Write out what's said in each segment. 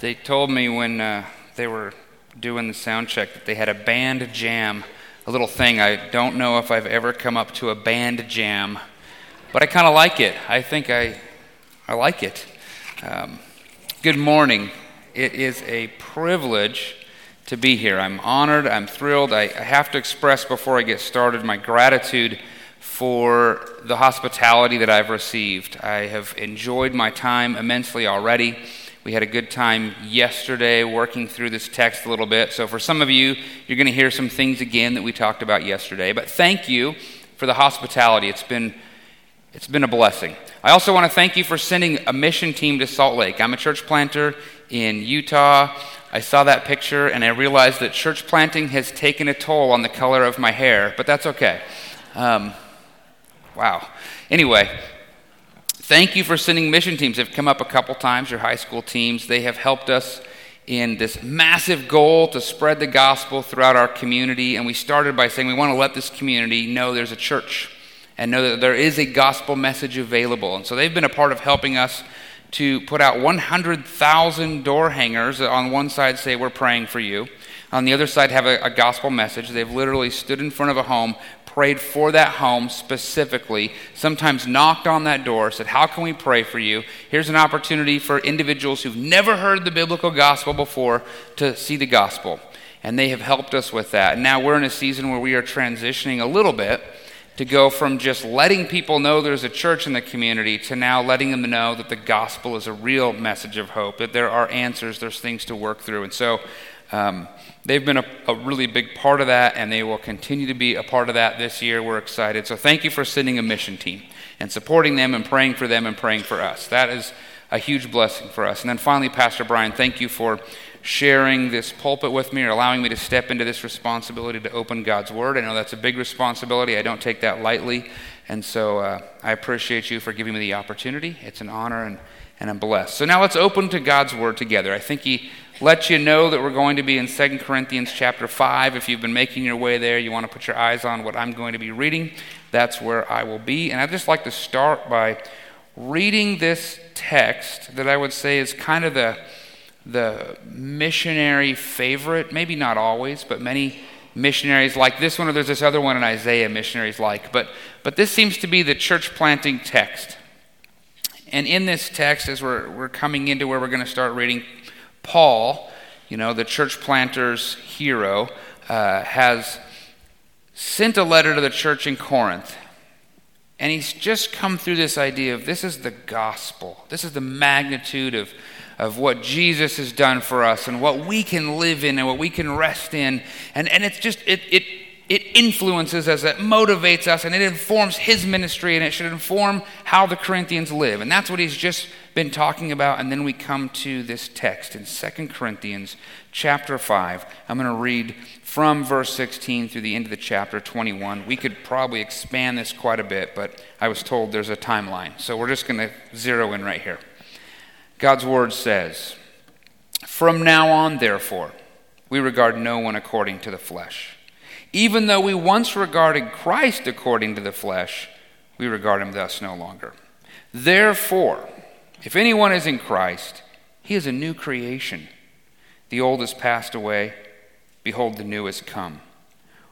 They told me when uh, they were doing the sound check that they had a band jam, a little thing. I don't know if I've ever come up to a band jam, but I kind of like it. I think I, I like it. Um, good morning. It is a privilege to be here. I'm honored. I'm thrilled. I, I have to express before I get started my gratitude for the hospitality that I've received. I have enjoyed my time immensely already. We had a good time yesterday working through this text a little bit. So, for some of you, you're going to hear some things again that we talked about yesterday. But thank you for the hospitality. It's been, it's been a blessing. I also want to thank you for sending a mission team to Salt Lake. I'm a church planter in Utah. I saw that picture and I realized that church planting has taken a toll on the color of my hair, but that's okay. Um, wow. Anyway, Thank you for sending mission teams. They've come up a couple times, your high school teams. They have helped us in this massive goal to spread the gospel throughout our community. And we started by saying we want to let this community know there's a church and know that there is a gospel message available. And so they've been a part of helping us to put out 100,000 door hangers on one side say, We're praying for you. On the other side, have a, a, gospel message. They've literally stood in front of a home, prayed for that home specifically, sometimes knocked on that door, said, How can we pray for you? Here's an opportunity for individuals who've never heard the biblical gospel before to see the gospel. And they have helped us with that. And now we're in a season where we are transitioning a little bit to go from just letting people know there's a church in the community to now letting them know that the gospel is a real message of hope, that there are answers, there's things to work through. And so, um, They've been a, a, really big part of that, and they will continue to be a part of that this year. We're excited. So, thank you for sending a mission team and supporting them and praying for them and praying for us. That is a huge blessing for us. And then finally, Pastor Brian, thank you for sharing this pulpit with me or allowing me to step into this responsibility to open God's Word. I know that's a big responsibility. I don't take that lightly. And so uh, I appreciate you for giving me the opportunity. It's an honor, and, and I'm blessed. So now let's open to God's Word together. I think He let you know that we're going to be in 2 Corinthians chapter 5. If you've been making your way there, you want to put your eyes on what I'm going to be reading, that's where I will be. And I'd just like to start by reading this text that I would say is kind of the, the missionary favorite, maybe not always, but many missionaries like this one, or there's this other one in Isaiah missionaries like. But, but this seems to be the church planting text. And in this text, as we're, we're coming into where we're going to start reading, Paul, you know, the church planter's hero, uh, has sent a letter to the church in Corinth. And he's just come through this idea of this is the gospel. This is the magnitude of, of what Jesus has done for us and what we can live in and what we can rest in. And, and it's just, it, it, it influences us, it motivates us, and it informs his ministry, and it should inform how the Corinthians live. And that's what he's just been talking about. And then we come to this text in 2 Corinthians chapter 5. I'm going to read from verse 16 through the end of the chapter 21. We could probably expand this quite a bit, but I was told there's a timeline. So we're just going to zero in right here. God's word says, From now on, therefore, we regard no one according to the flesh. Even though we once regarded Christ according to the flesh, we regard him thus no longer. Therefore, if anyone is in Christ, he is a new creation. The old has passed away. Behold, the new has come.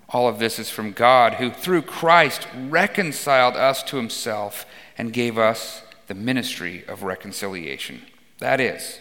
All of this is from God, who through Christ reconciled us to himself and gave us the ministry of reconciliation. That is,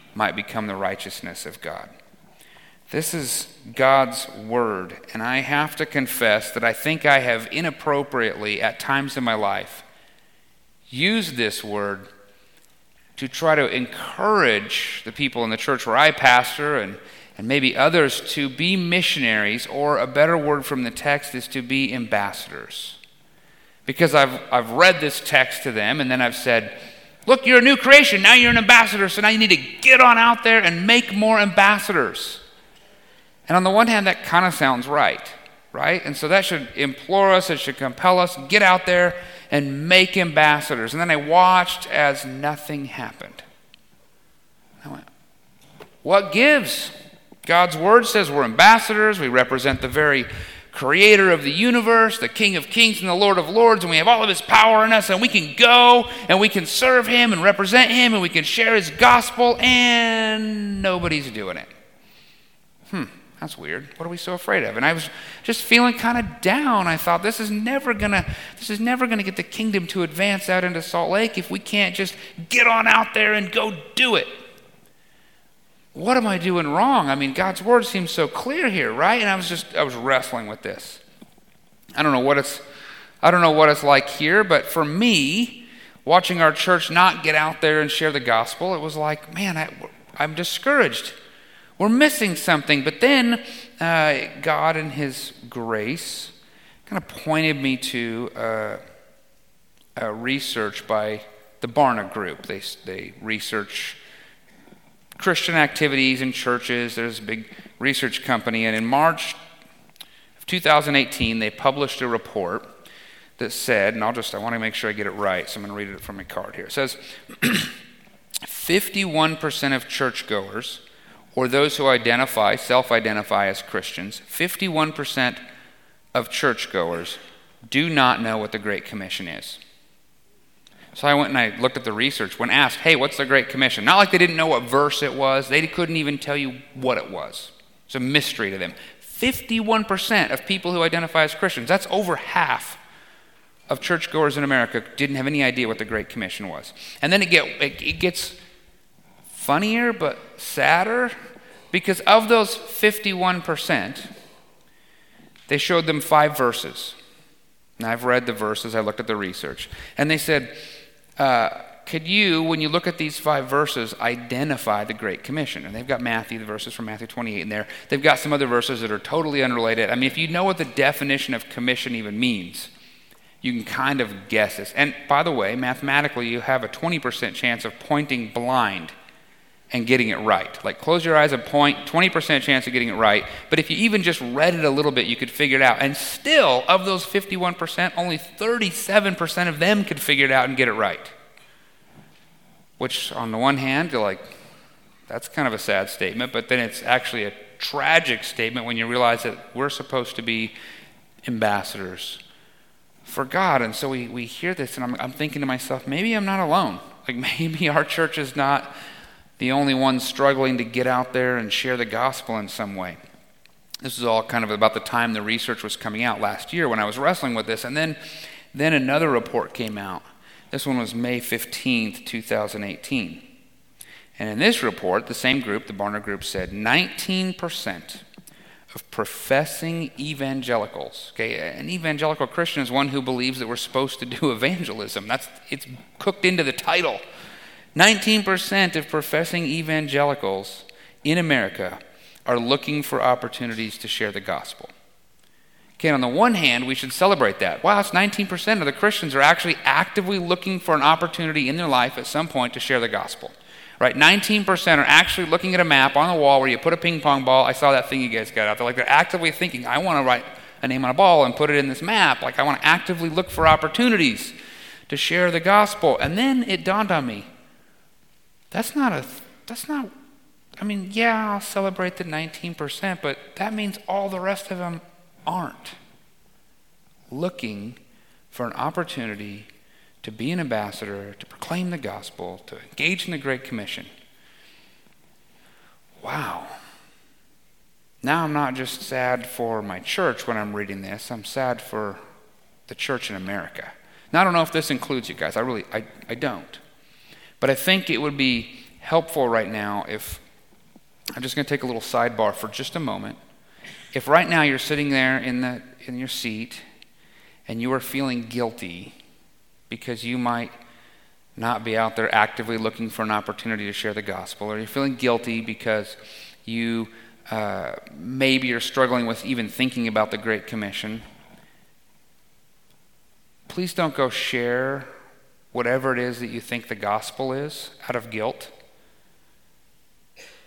might become the righteousness of God. This is God's word, and I have to confess that I think I have inappropriately, at times in my life, used this word to try to encourage the people in the church where I pastor and, and maybe others to be missionaries, or a better word from the text is to be ambassadors. Because I've, I've read this text to them, and then I've said, Look, you're a new creation. Now you're an ambassador. So now you need to get on out there and make more ambassadors. And on the one hand, that kind of sounds right, right? And so that should implore us, it should compel us get out there and make ambassadors. And then I watched as nothing happened. I went, what gives? God's word says we're ambassadors, we represent the very creator of the universe, the King of kings and the Lord of lords, and we have all of his power in us, and we can go and we can serve him and represent him, and we can share his gospel, and nobody's doing it. Hmm, that's weird. What are we so afraid of? And I was just feeling kind of down. I thought this is never gonna this is never gonna get the kingdom to advance out into Salt Lake if we can't just get on out there and go do it what am I doing wrong? I mean, God's word seems so clear here, right? And I was just, I was wrestling with this. I don't know what it's, I don't know what it's like here, but for me, watching our church not get out there and share the gospel, it was like, man, I, I'm discouraged. We're missing something. But then uh, God, in His grace, kind of pointed me to uh, a research by the Barna Group. They, they research Christian activities in churches. There's a big research company, and in March of 2018, they published a report that said, and I'll just, I want to make sure I get it right, so I'm going to read it from my card here. It says 51% of churchgoers, or those who identify, self identify as Christians, 51% of churchgoers do not know what the Great Commission is. So I went and I looked at the research. When asked, hey, what's the Great Commission? Not like they didn't know what verse it was, they couldn't even tell you what it was. It's a mystery to them. 51% of people who identify as Christians, that's over half of churchgoers in America, didn't have any idea what the Great Commission was. And then it, get, it, it gets funnier but sadder because of those 51%, they showed them five verses. And I've read the verses, I looked at the research. And they said, uh, could you, when you look at these five verses, identify the Great Commission? And they've got Matthew, the verses from Matthew 28 in there. They've got some other verses that are totally unrelated. I mean, if you know what the definition of commission even means, you can kind of guess this. And by the way, mathematically, you have a 20% chance of pointing blind and getting it right. Like, close your eyes and point, 20% chance of getting it right. But if you even just read it a little bit, you could figure it out. And still, of those 51%, only 37% of them could figure it out and get it right. Which, on the one hand, you're like, that's kind of a sad statement, but then it's actually a tragic statement when you realize that we're supposed to be ambassadors for God. And so we, we hear this, and I'm, I'm thinking to myself, maybe I'm not alone. Like, maybe our church is not the only ones struggling to get out there and share the gospel in some way. This is all kind of about the time the research was coming out last year when I was wrestling with this. And then, then another report came out. This one was May 15th, 2018. And in this report, the same group, the Barna Group, said 19% of professing evangelicals. Okay, an evangelical Christian is one who believes that we're supposed to do evangelism. That's it's cooked into the title. 19% of professing evangelicals in America are looking for opportunities to share the gospel. Okay, on the one hand, we should celebrate that. Wow, it's 19% of the Christians are actually actively looking for an opportunity in their life at some point to share the gospel. Right? 19% are actually looking at a map on the wall where you put a ping pong ball. I saw that thing you guys got out there. Like they're actively thinking, I want to write a name on a ball and put it in this map. Like I want to actively look for opportunities to share the gospel. And then it dawned on me that's not a, that's not, I mean, yeah, I'll celebrate the 19%, but that means all the rest of them aren't looking for an opportunity to be an ambassador, to proclaim the gospel, to engage in the Great Commission. Wow. Now I'm not just sad for my church when I'm reading this, I'm sad for the church in America. Now I don't know if this includes you guys. I really I, I don't. But I think it would be helpful right now if I'm just going to take a little sidebar for just a moment. If right now you're sitting there in, the, in your seat and you are feeling guilty because you might not be out there actively looking for an opportunity to share the gospel, or you're feeling guilty because you uh, maybe are struggling with even thinking about the Great Commission, please don't go share whatever it is that you think the gospel is out of guilt?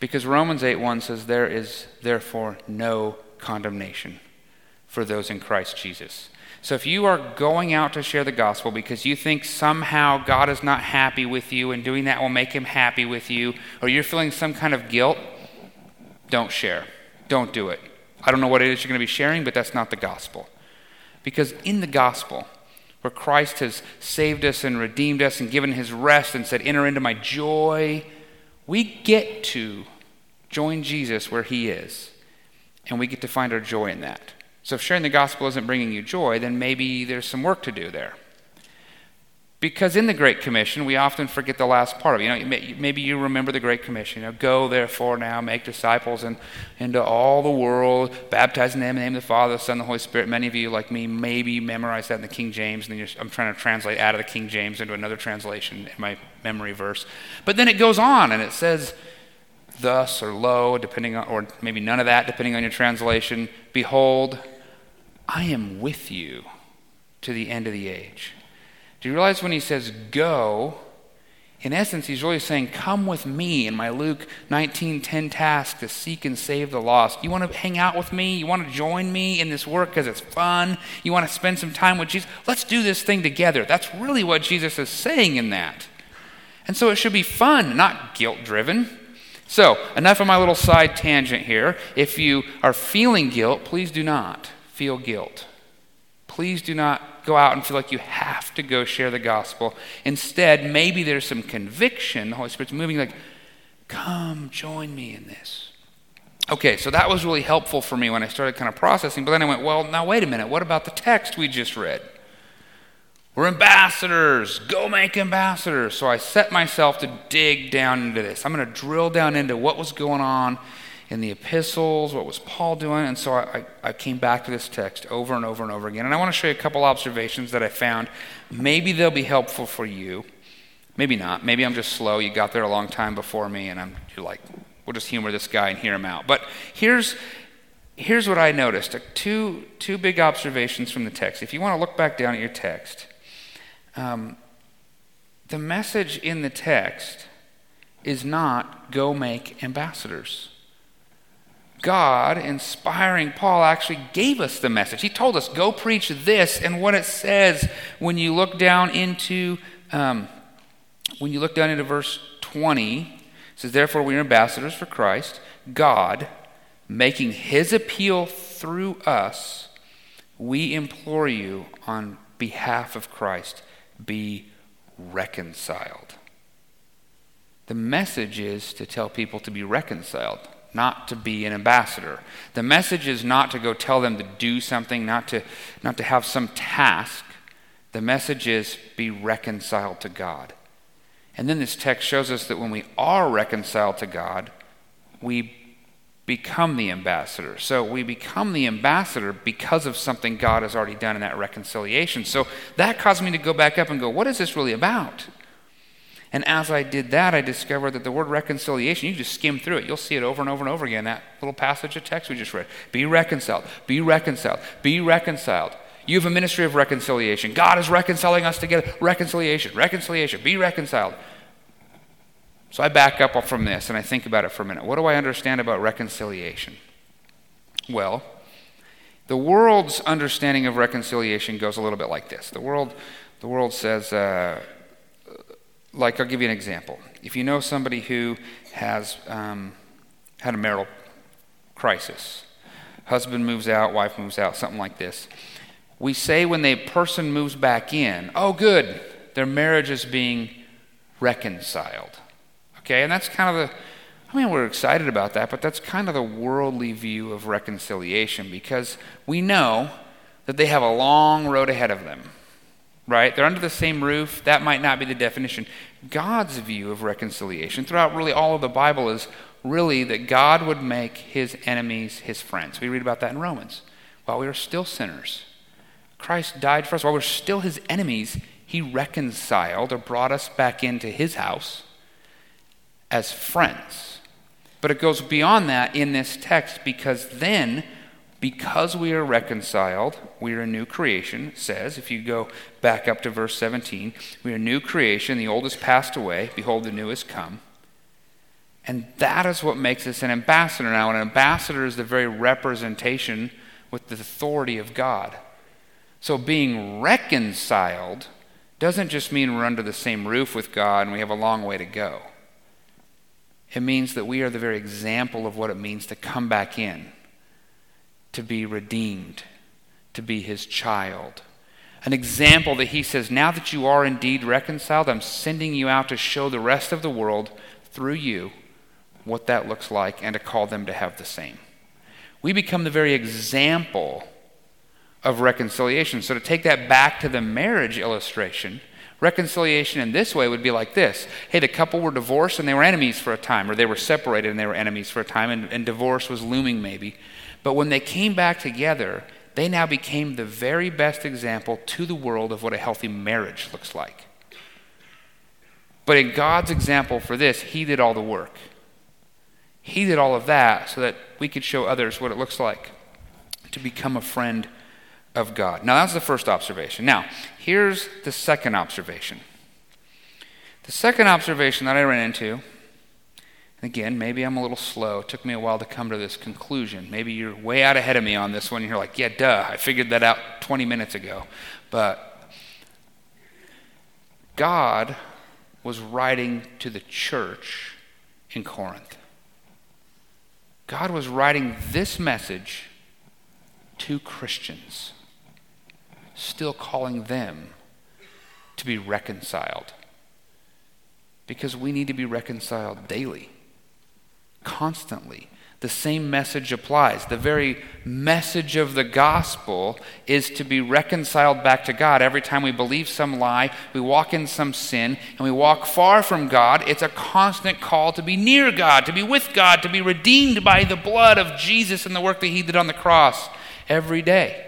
Because Romans 8 1 says, There is therefore no condemnation for those in Christ Jesus. So if you are going out to share the gospel because you think somehow God is not happy with you and doing that will make him happy with you, or you're feeling some kind of guilt, don't share. Don't do it. I don't know what it is you're going to be sharing, but that's not the gospel. Because in the gospel, where Christ has saved us and redeemed us and given his rest and said, Enter into my joy, we get to join Jesus where he is. And we get to find our joy in that. So if sharing the gospel isn't bringing you joy, then maybe there's some work to do there. Because in the Great Commission, we often forget the last part of it. You know, maybe you remember the Great Commission. You know, go therefore now, make disciples and into all the world, baptizing them in the name of the Father, the Son, and the Holy Spirit. Many of you, like me, maybe memorize that in the King James, and then I'm trying to translate out of the King James into another translation in my memory verse. But then it goes on, and it says, "Thus" or "Lo," depending on, or maybe none of that, depending on your translation. Behold, I am with you to the end of the age. Do you realize when he says go, in essence, he's really saying, Come with me in my Luke 19:10 task to seek and save the lost. You want to hang out with me? You want to join me in this work because it's fun? You want to spend some time with Jesus? Let's do this thing together. That's really what Jesus is saying in that. And so it should be fun, not guilt driven. So, enough of my little side tangent here. If you are feeling guilt, please do not feel guilt. Please do not go out and feel like you have to go share the gospel. Instead, maybe there's some conviction. The Holy Spirit's moving, like, come join me in this. Okay, so that was really helpful for me when I started kind of processing. But then I went, well, now wait a minute. What about the text we just read? We're ambassadors. Go make ambassadors. So I set myself to dig down into this. I'm going to drill down into what was going on in the epistles, what was Paul doing? And so I, I, came back to this text over and over and over again. And I want to show you a couple observations that I found. Maybe they'll be helpful for you. Maybe not. Maybe I'm just slow. You got there a long time before me, and I'm you're like, we'll just humor this guy and hear him out. But here's here's what I noticed: two two big observations from the text. If you want to look back down at your text, um, the message in the text is not go make ambassadors. God, inspiring Paul, actually gave us the message. He told us, go preach this. And what it says when you look down into, um, when you look down into verse 20, it says, Therefore we are ambassadors for Christ, God, making his appeal through us, we implore you on behalf of Christ, be reconciled. The message is to tell people to be reconciled not to be an ambassador. The message is not to go tell them to do something, not to, not to have some task. The message is be reconciled to God. And then this text shows us that when we are reconciled to God, we become the ambassador. So we become the ambassador because of something God has already done in that reconciliation. So that caused me to go back up and go, what is this really about? And as I did that, I discovered that the word reconciliation, you just skim through it. You'll see it over and over and over again, that little passage of text we just read. Be reconciled, be reconciled, be reconciled. You have a ministry of reconciliation. God is reconciling us together. Reconciliation, reconciliation, be reconciled. So I back up from this and I think about it for a minute. What do I understand about reconciliation? Well, the world's understanding of reconciliation goes a little bit like this. The world, the world says, uh, like, I'll give you an example. If you know somebody who has um, had a marital crisis, husband moves out, wife moves out, something like this, we say when the person moves back in, oh, good, their marriage is being reconciled. Okay, and that's kind of the, I mean, we're excited about that, but that's kind of the worldly view of reconciliation because we know that they have a long road ahead of them right? They're under the same roof. That might not be the definition. God's view of reconciliation throughout really all of the Bible is really that God would make his enemies his friends. We read about that in Romans. While we are still sinners, Christ died for us. While we're still his enemies, he reconciled or brought us back into his house as friends. But it goes beyond that in this text because then because we are reconciled, we are a new creation, says. If you go back up to verse 17, we are a new creation. The old has passed away. Behold, the new has come. And that is what makes us an ambassador now. An ambassador is the very representation with the authority of God. So being reconciled doesn't just mean we're under the same roof with God and we have a long way to go. It means that we are the very example of what it means to come back in, to be redeemed, to be his child. An example that he says, now that you are indeed reconciled, I'm sending you out to show the rest of the world through you what that looks like and to call them to have the same. We become the very example of reconciliation. So, to take that back to the marriage illustration, reconciliation in this way would be like this Hey, the couple were divorced and they were enemies for a time, or they were separated and they were enemies for a time, and, and divorce was looming maybe. But when they came back together, they now became the very best example to the world of what a healthy marriage looks like. But in God's example for this, He did all the work. He did all of that so that we could show others what it looks like to become a friend of God. Now, that's the first observation. Now, here's the second observation. The second observation that I ran into, again, maybe I'm a little slow. It took me a while to come to this conclusion. Maybe you're way out ahead of me on this one. And you're like, yeah, duh, I figured that out 20 minutes ago. But God was writing to the church in Corinth. God was writing this message to Christians, still calling them to be reconciled. Because we need to be reconciled daily, constantly the same message applies. The very message of the gospel is to be reconciled back to God. Every time we believe some lie, we walk in some sin, and we walk far from God, it's a constant call to be near God, to be with God, to be redeemed by the blood of Jesus and the work that He did on the cross every day.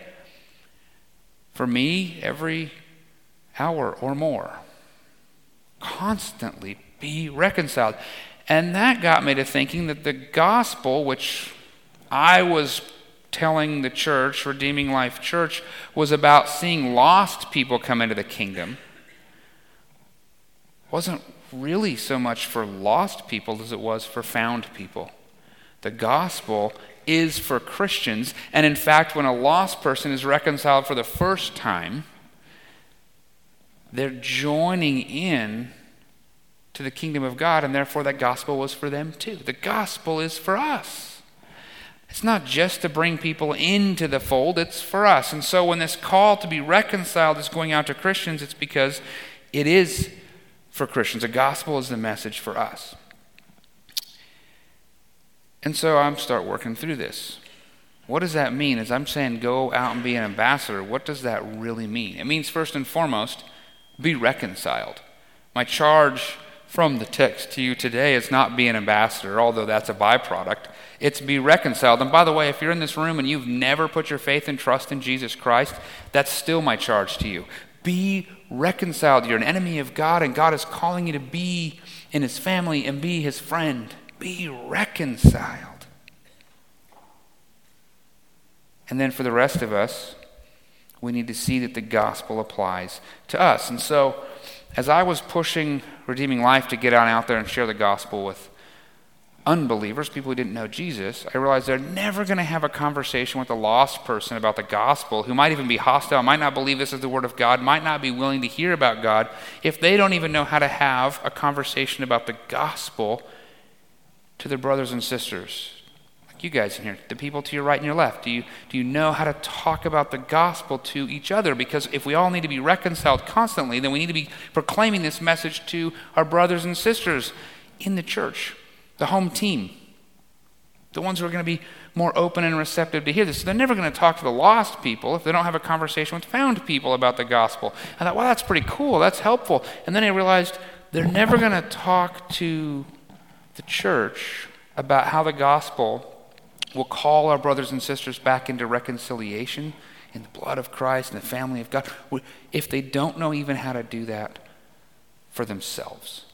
For me, every hour or more. Constantly be reconciled. And that got me to thinking that the gospel, which I was telling the church, Redeeming Life Church, was about seeing lost people come into the kingdom, wasn't really so much for lost people as it was for found people. The gospel is for Christians, and in fact, when a lost person is reconciled for the first time, they're joining in to the kingdom of God, and therefore that gospel was for them too. The gospel is for us. It's not just to bring people into the fold, it's for us. And so when this call to be reconciled is going out to Christians, it's because it is for Christians. The gospel is the message for us. And so I'm start working through this. What does that mean? As I'm saying go out and be an ambassador, what does that really mean? It means first and foremost, be reconciled. My charge from the text to you today is not be an ambassador, although that's a byproduct. It's be reconciled. And by the way, if you're in this room and you've never put your faith and trust in Jesus Christ, that's still my charge to you. Be reconciled. You're an enemy of God, and God is calling you to be in his family and be his friend. Be reconciled. And then for the rest of us, we need to see that the gospel applies to us. And so, as I was pushing Redeeming Life to get on out there and share the gospel with unbelievers, people who didn't know Jesus, I realized they're never going to have a conversation with a lost person about the gospel who might even be hostile, might not believe this is the word of God, might not be willing to hear about God, if they don't even know how to have a conversation about the gospel to their brothers and sisters you guys in here, the people to your right and your left? Do you, do you know how to talk about the gospel to each other? Because if we all need to be reconciled constantly, then we need to be proclaiming this message to our brothers and sisters in the church, the home team, the ones who are going to be more open and receptive to hear this. So they're never going to talk to the lost people if they don't have a conversation with found people about the gospel. I thought, well, that's pretty cool. That's helpful. And then I realized they're never going to talk to the church about how the gospel will call our brothers and sisters back into reconciliation in the blood of Christ and the family of God, if they don't know even how to do that for themselves,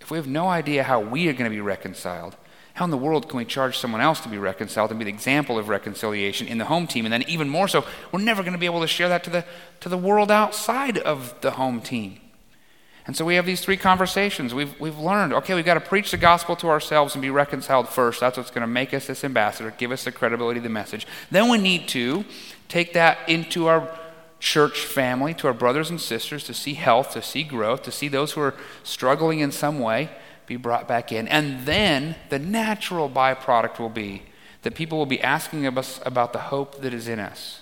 if we have no idea how we are going to be reconciled, How in the world can we charge someone else to be reconciled and be the example of reconciliation in the home team? And then, even more so, we're never going to be able to share that to the, to the world outside of the home team. And so we have these three conversations. We've, we've learned, okay, we've got to preach the gospel to ourselves and be reconciled first. That's what's going to make us this ambassador, give us the credibility of the message. Then we need to take that into our church family, to our brothers and sisters, to see health, to see growth, to see those who are struggling in some way be brought back in. And then the natural byproduct will be that people will be asking of us about the hope that is in us.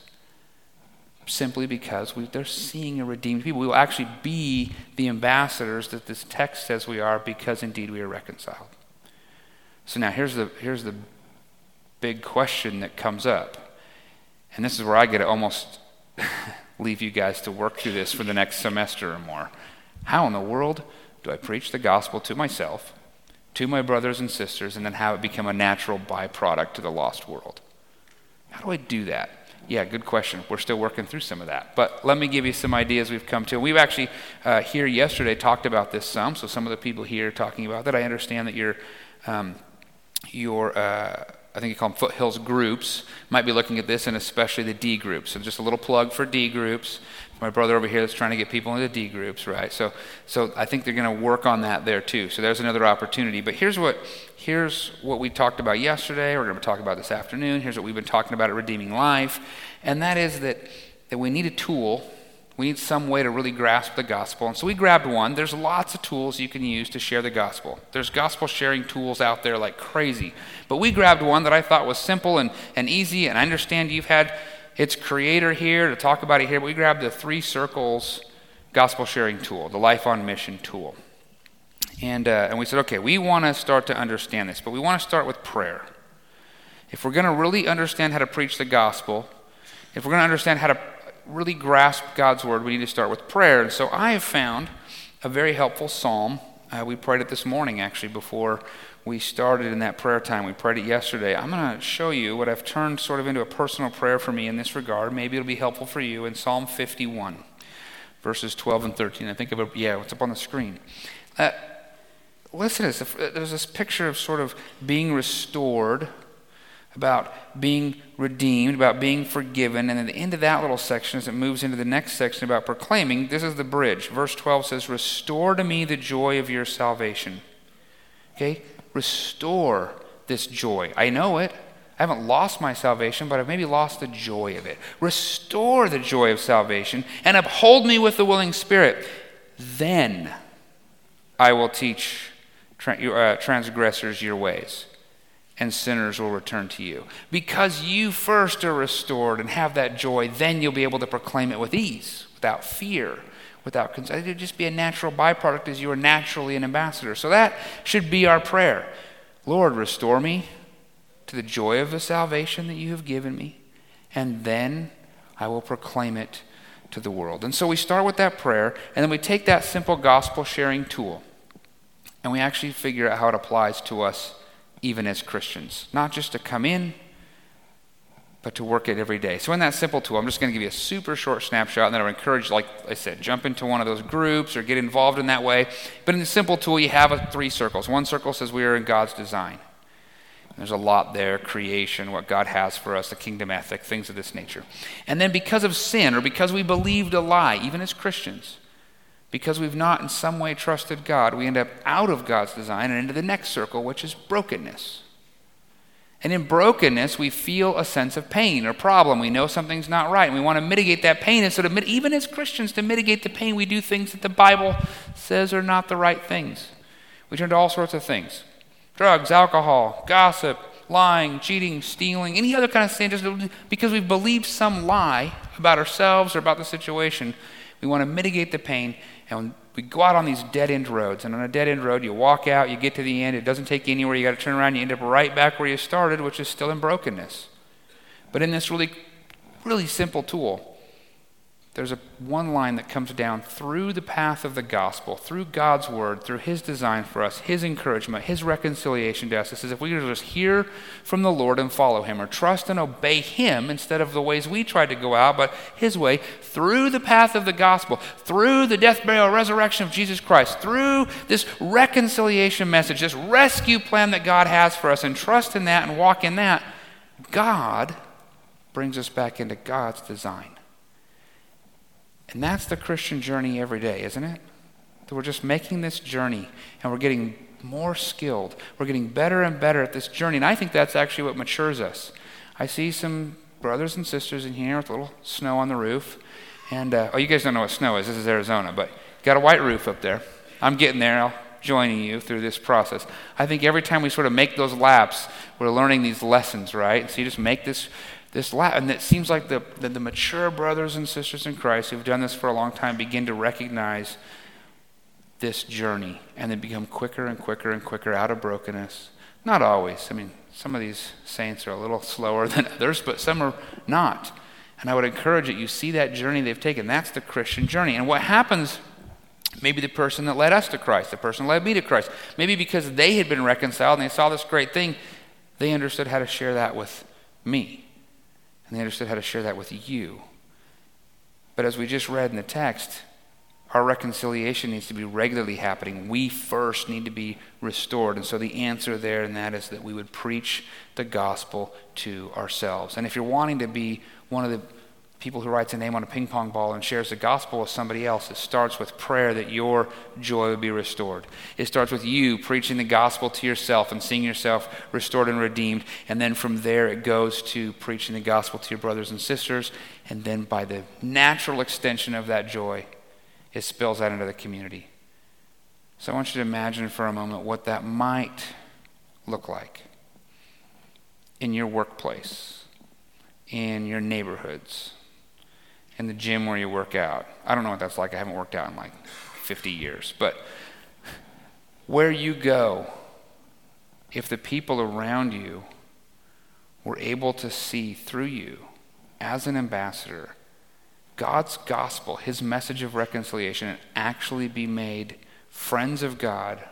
Simply because we, they're seeing a redeemed people. We will actually be the ambassadors that this text says we are because indeed we are reconciled. So now here's the, here's the big question that comes up. And this is where I get to almost leave you guys to work through this for the next semester or more. How in the world do I preach the gospel to myself, to my brothers and sisters, and then have it become a natural byproduct to the lost world? How do I do that? Yeah, good question. We're still working through some of that. But let me give you some ideas we've come to. We've actually, uh, here yesterday, talked about this some. So some of the people here talking about that, I understand that you're, um, you're uh, I think you call them foothills groups, might be looking at this, and especially the D groups. So just a little plug for D groups. My brother over here is trying to get people into D groups, right? So, so I think they're going to work on that there too. So there's another opportunity. But here's what, here's what we talked about yesterday. We're going to talk about this afternoon. Here's what we've been talking about at Redeeming Life, and that is that that we need a tool we need some way to really grasp the gospel. And so we grabbed one. There's lots of tools you can use to share the gospel. There's gospel sharing tools out there like crazy. But we grabbed one that I thought was simple and, and easy. And I understand you've had its creator here to talk about it here. We grabbed the Three Circles gospel sharing tool, the Life on Mission tool. And, uh, and we said, okay, we want to start to understand this, but we want to start with prayer. If we're going to really understand how to preach the gospel, if we're going to understand how to really grasp God's word, we need to start with prayer. And so I have found a very helpful psalm. Uh, we prayed it this morning, actually, before we started in that prayer time. We prayed it yesterday. I'm going to show you what I've turned sort of into a personal prayer for me in this regard. Maybe it'll be helpful for you in Psalm 51, verses 12 and 13. I think of it, yeah, it's up on the screen. Uh, listen to this. There's this picture of sort of being restored about being redeemed, about being forgiven. And at the end of that little section, as it moves into the next section about proclaiming, this is the bridge. Verse 12 says, Restore to me the joy of your salvation. Okay? Restore this joy. I know it. I haven't lost my salvation, but I've maybe lost the joy of it. Restore the joy of salvation and uphold me with the willing spirit. Then I will teach uh, transgressors your ways and sinners will return to you. Because you first are restored and have that joy, then you'll be able to proclaim it with ease, without fear, without consent. It'll just be a natural byproduct as you are naturally an ambassador. So that should be our prayer. Lord, restore me to the joy of the salvation that you have given me, and then I will proclaim it to the world. And so we start with that prayer, and then we take that simple gospel sharing tool, and we actually figure out how it applies to us even as Christians. Not just to come in, but to work it every day. So, in that simple tool, I'm just going to give you a super short snapshot, and then I would encourage, like I said, jump into one of those groups or get involved in that way. But in the simple tool, you have a, three circles. One circle says we are in God's design. There's a lot there creation, what God has for us, the kingdom ethic, things of this nature. And then because of sin, or because we believed a lie, even as Christians, because we've not in some way trusted God, we end up out of God's design and into the next circle, which is brokenness. And in brokenness, we feel a sense of pain or problem. We know something's not right, and we want to mitigate that pain. And so, to, even as Christians, to mitigate the pain, we do things that the Bible says are not the right things. We turn to all sorts of things drugs, alcohol, gossip, lying, cheating, stealing, any other kind of sin, just because we've believed some lie about ourselves or about the situation. We want to mitigate the pain, and we go out on these dead end roads. And on a dead end road, you walk out, you get to the end, it doesn't take you anywhere, you got to turn around, you end up right back where you started, which is still in brokenness. But in this really, really simple tool, there's a one line that comes down through the path of the gospel, through God's word, through his design for us, his encouragement, his reconciliation to us. It says if we just hear from the Lord and follow him, or trust and obey him instead of the ways we tried to go out, but his way, through the path of the gospel, through the death, burial, resurrection of Jesus Christ, through this reconciliation message, this rescue plan that God has for us, and trust in that and walk in that, God brings us back into God's design. And that's the Christian journey every day, isn't it? That we're just making this journey and we're getting more skilled. We're getting better and better at this journey. And I think that's actually what matures us. I see some brothers and sisters in here with a little snow on the roof. And, uh, oh, you guys don't know what snow is. This is Arizona, but got a white roof up there. I'm getting there. I'll joining you through this process. I think every time we sort of make those laps, we're learning these lessons, right? So you just make this this la- and it seems like the, the, the mature brothers and sisters in Christ who've done this for a long time begin to recognize this journey and they become quicker and quicker and quicker out of brokenness. Not always. I mean, some of these saints are a little slower than others, but some are not. And I would encourage it. You see that journey they've taken. That's the Christian journey. And what happens, maybe the person that led us to Christ, the person that led me to Christ, maybe because they had been reconciled and they saw this great thing, they understood how to share that with me. And they understood how to share that with you. But as we just read in the text, our reconciliation needs to be regularly happening. We first need to be restored. And so the answer there and that is that we would preach the gospel to ourselves. And if you're wanting to be one of the people who writes a name on a ping pong ball and shares the gospel with somebody else. It starts with prayer that your joy would be restored. It starts with you preaching the gospel to yourself and seeing yourself restored and redeemed. And then from there, it goes to preaching the gospel to your brothers and sisters. And then by the natural extension of that joy, it spills out into the community. So I want you to imagine for a moment what that might look like in your workplace, in your neighborhoods in the gym where you work out. I don't know what that's like. I haven't worked out in like 50 years. But where you go, if the people around you were able to see through you as an ambassador God's gospel, his message of reconciliation, and actually be made friends of God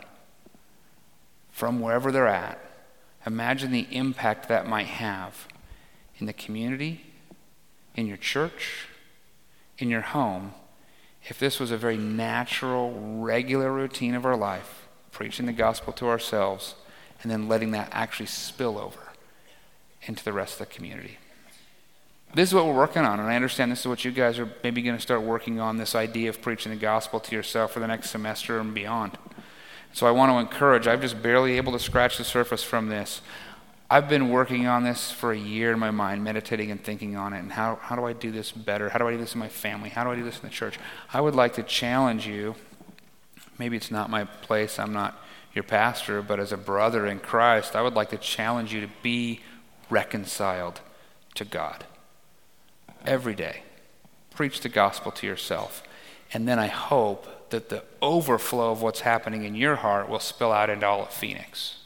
from wherever they're at, imagine the impact that might have in the community, in your church, in your home if this was a very natural, regular routine of our life, preaching the gospel to ourselves, and then letting that actually spill over into the rest of the community. This is what we're working on, and I understand this is what you guys are maybe going to start working on this idea of preaching the gospel to yourself for the next semester and beyond. So I want to encourage, I'm just barely able to scratch the surface from this. I've been working on this for a year in my mind, meditating and thinking on it. And how, how do I do this better? How do I do this in my family? How do I do this in the church? I would like to challenge you. Maybe it's not my place, I'm not your pastor, but as a brother in Christ, I would like to challenge you to be reconciled to God every day. Preach the gospel to yourself. And then I hope that the overflow of what's happening in your heart will spill out into all of Phoenix.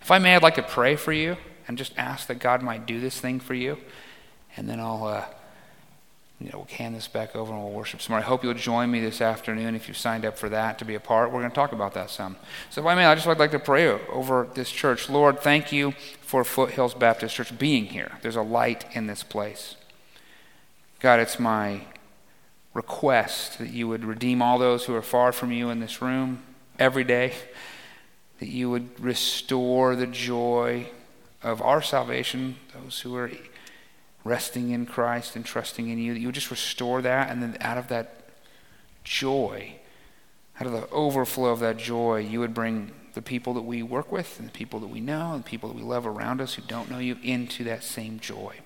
If I may, I'd like to pray for you and just ask that God might do this thing for you. And then I'll, uh, you know, we'll hand this back over and we'll worship some more. I hope you'll join me this afternoon if you've signed up for that to be a part. We're going to talk about that some. So if I may, I just would like to pray over this church. Lord, thank you for Foothills Baptist Church being here. There's a light in this place. God, it's my request that you would redeem all those who are far from you in this room every day that you would restore the joy of our salvation, those who are resting in Christ and trusting in you, that you would just restore that, and then out of that joy, out of the overflow of that joy, you would bring the people that we work with and the people that we know and the people that we love around us who don't know you into that same joy.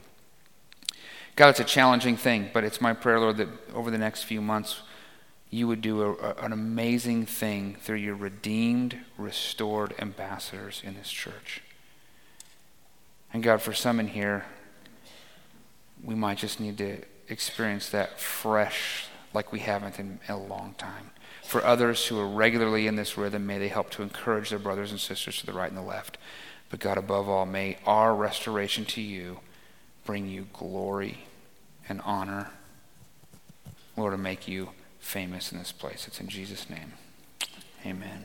God, it's a challenging thing, but it's my prayer, Lord, that over the next few months, you would do a, a, an amazing thing through your redeemed, restored ambassadors in this church. And God, for some in here, we might just need to experience that fresh like we haven't in a long time. For others who are regularly in this rhythm, may they help to encourage their brothers and sisters to the right and the left. But God, above all, may our restoration to you bring you glory and honor Lord, to make you famous in this place. It's in Jesus' name. Amen.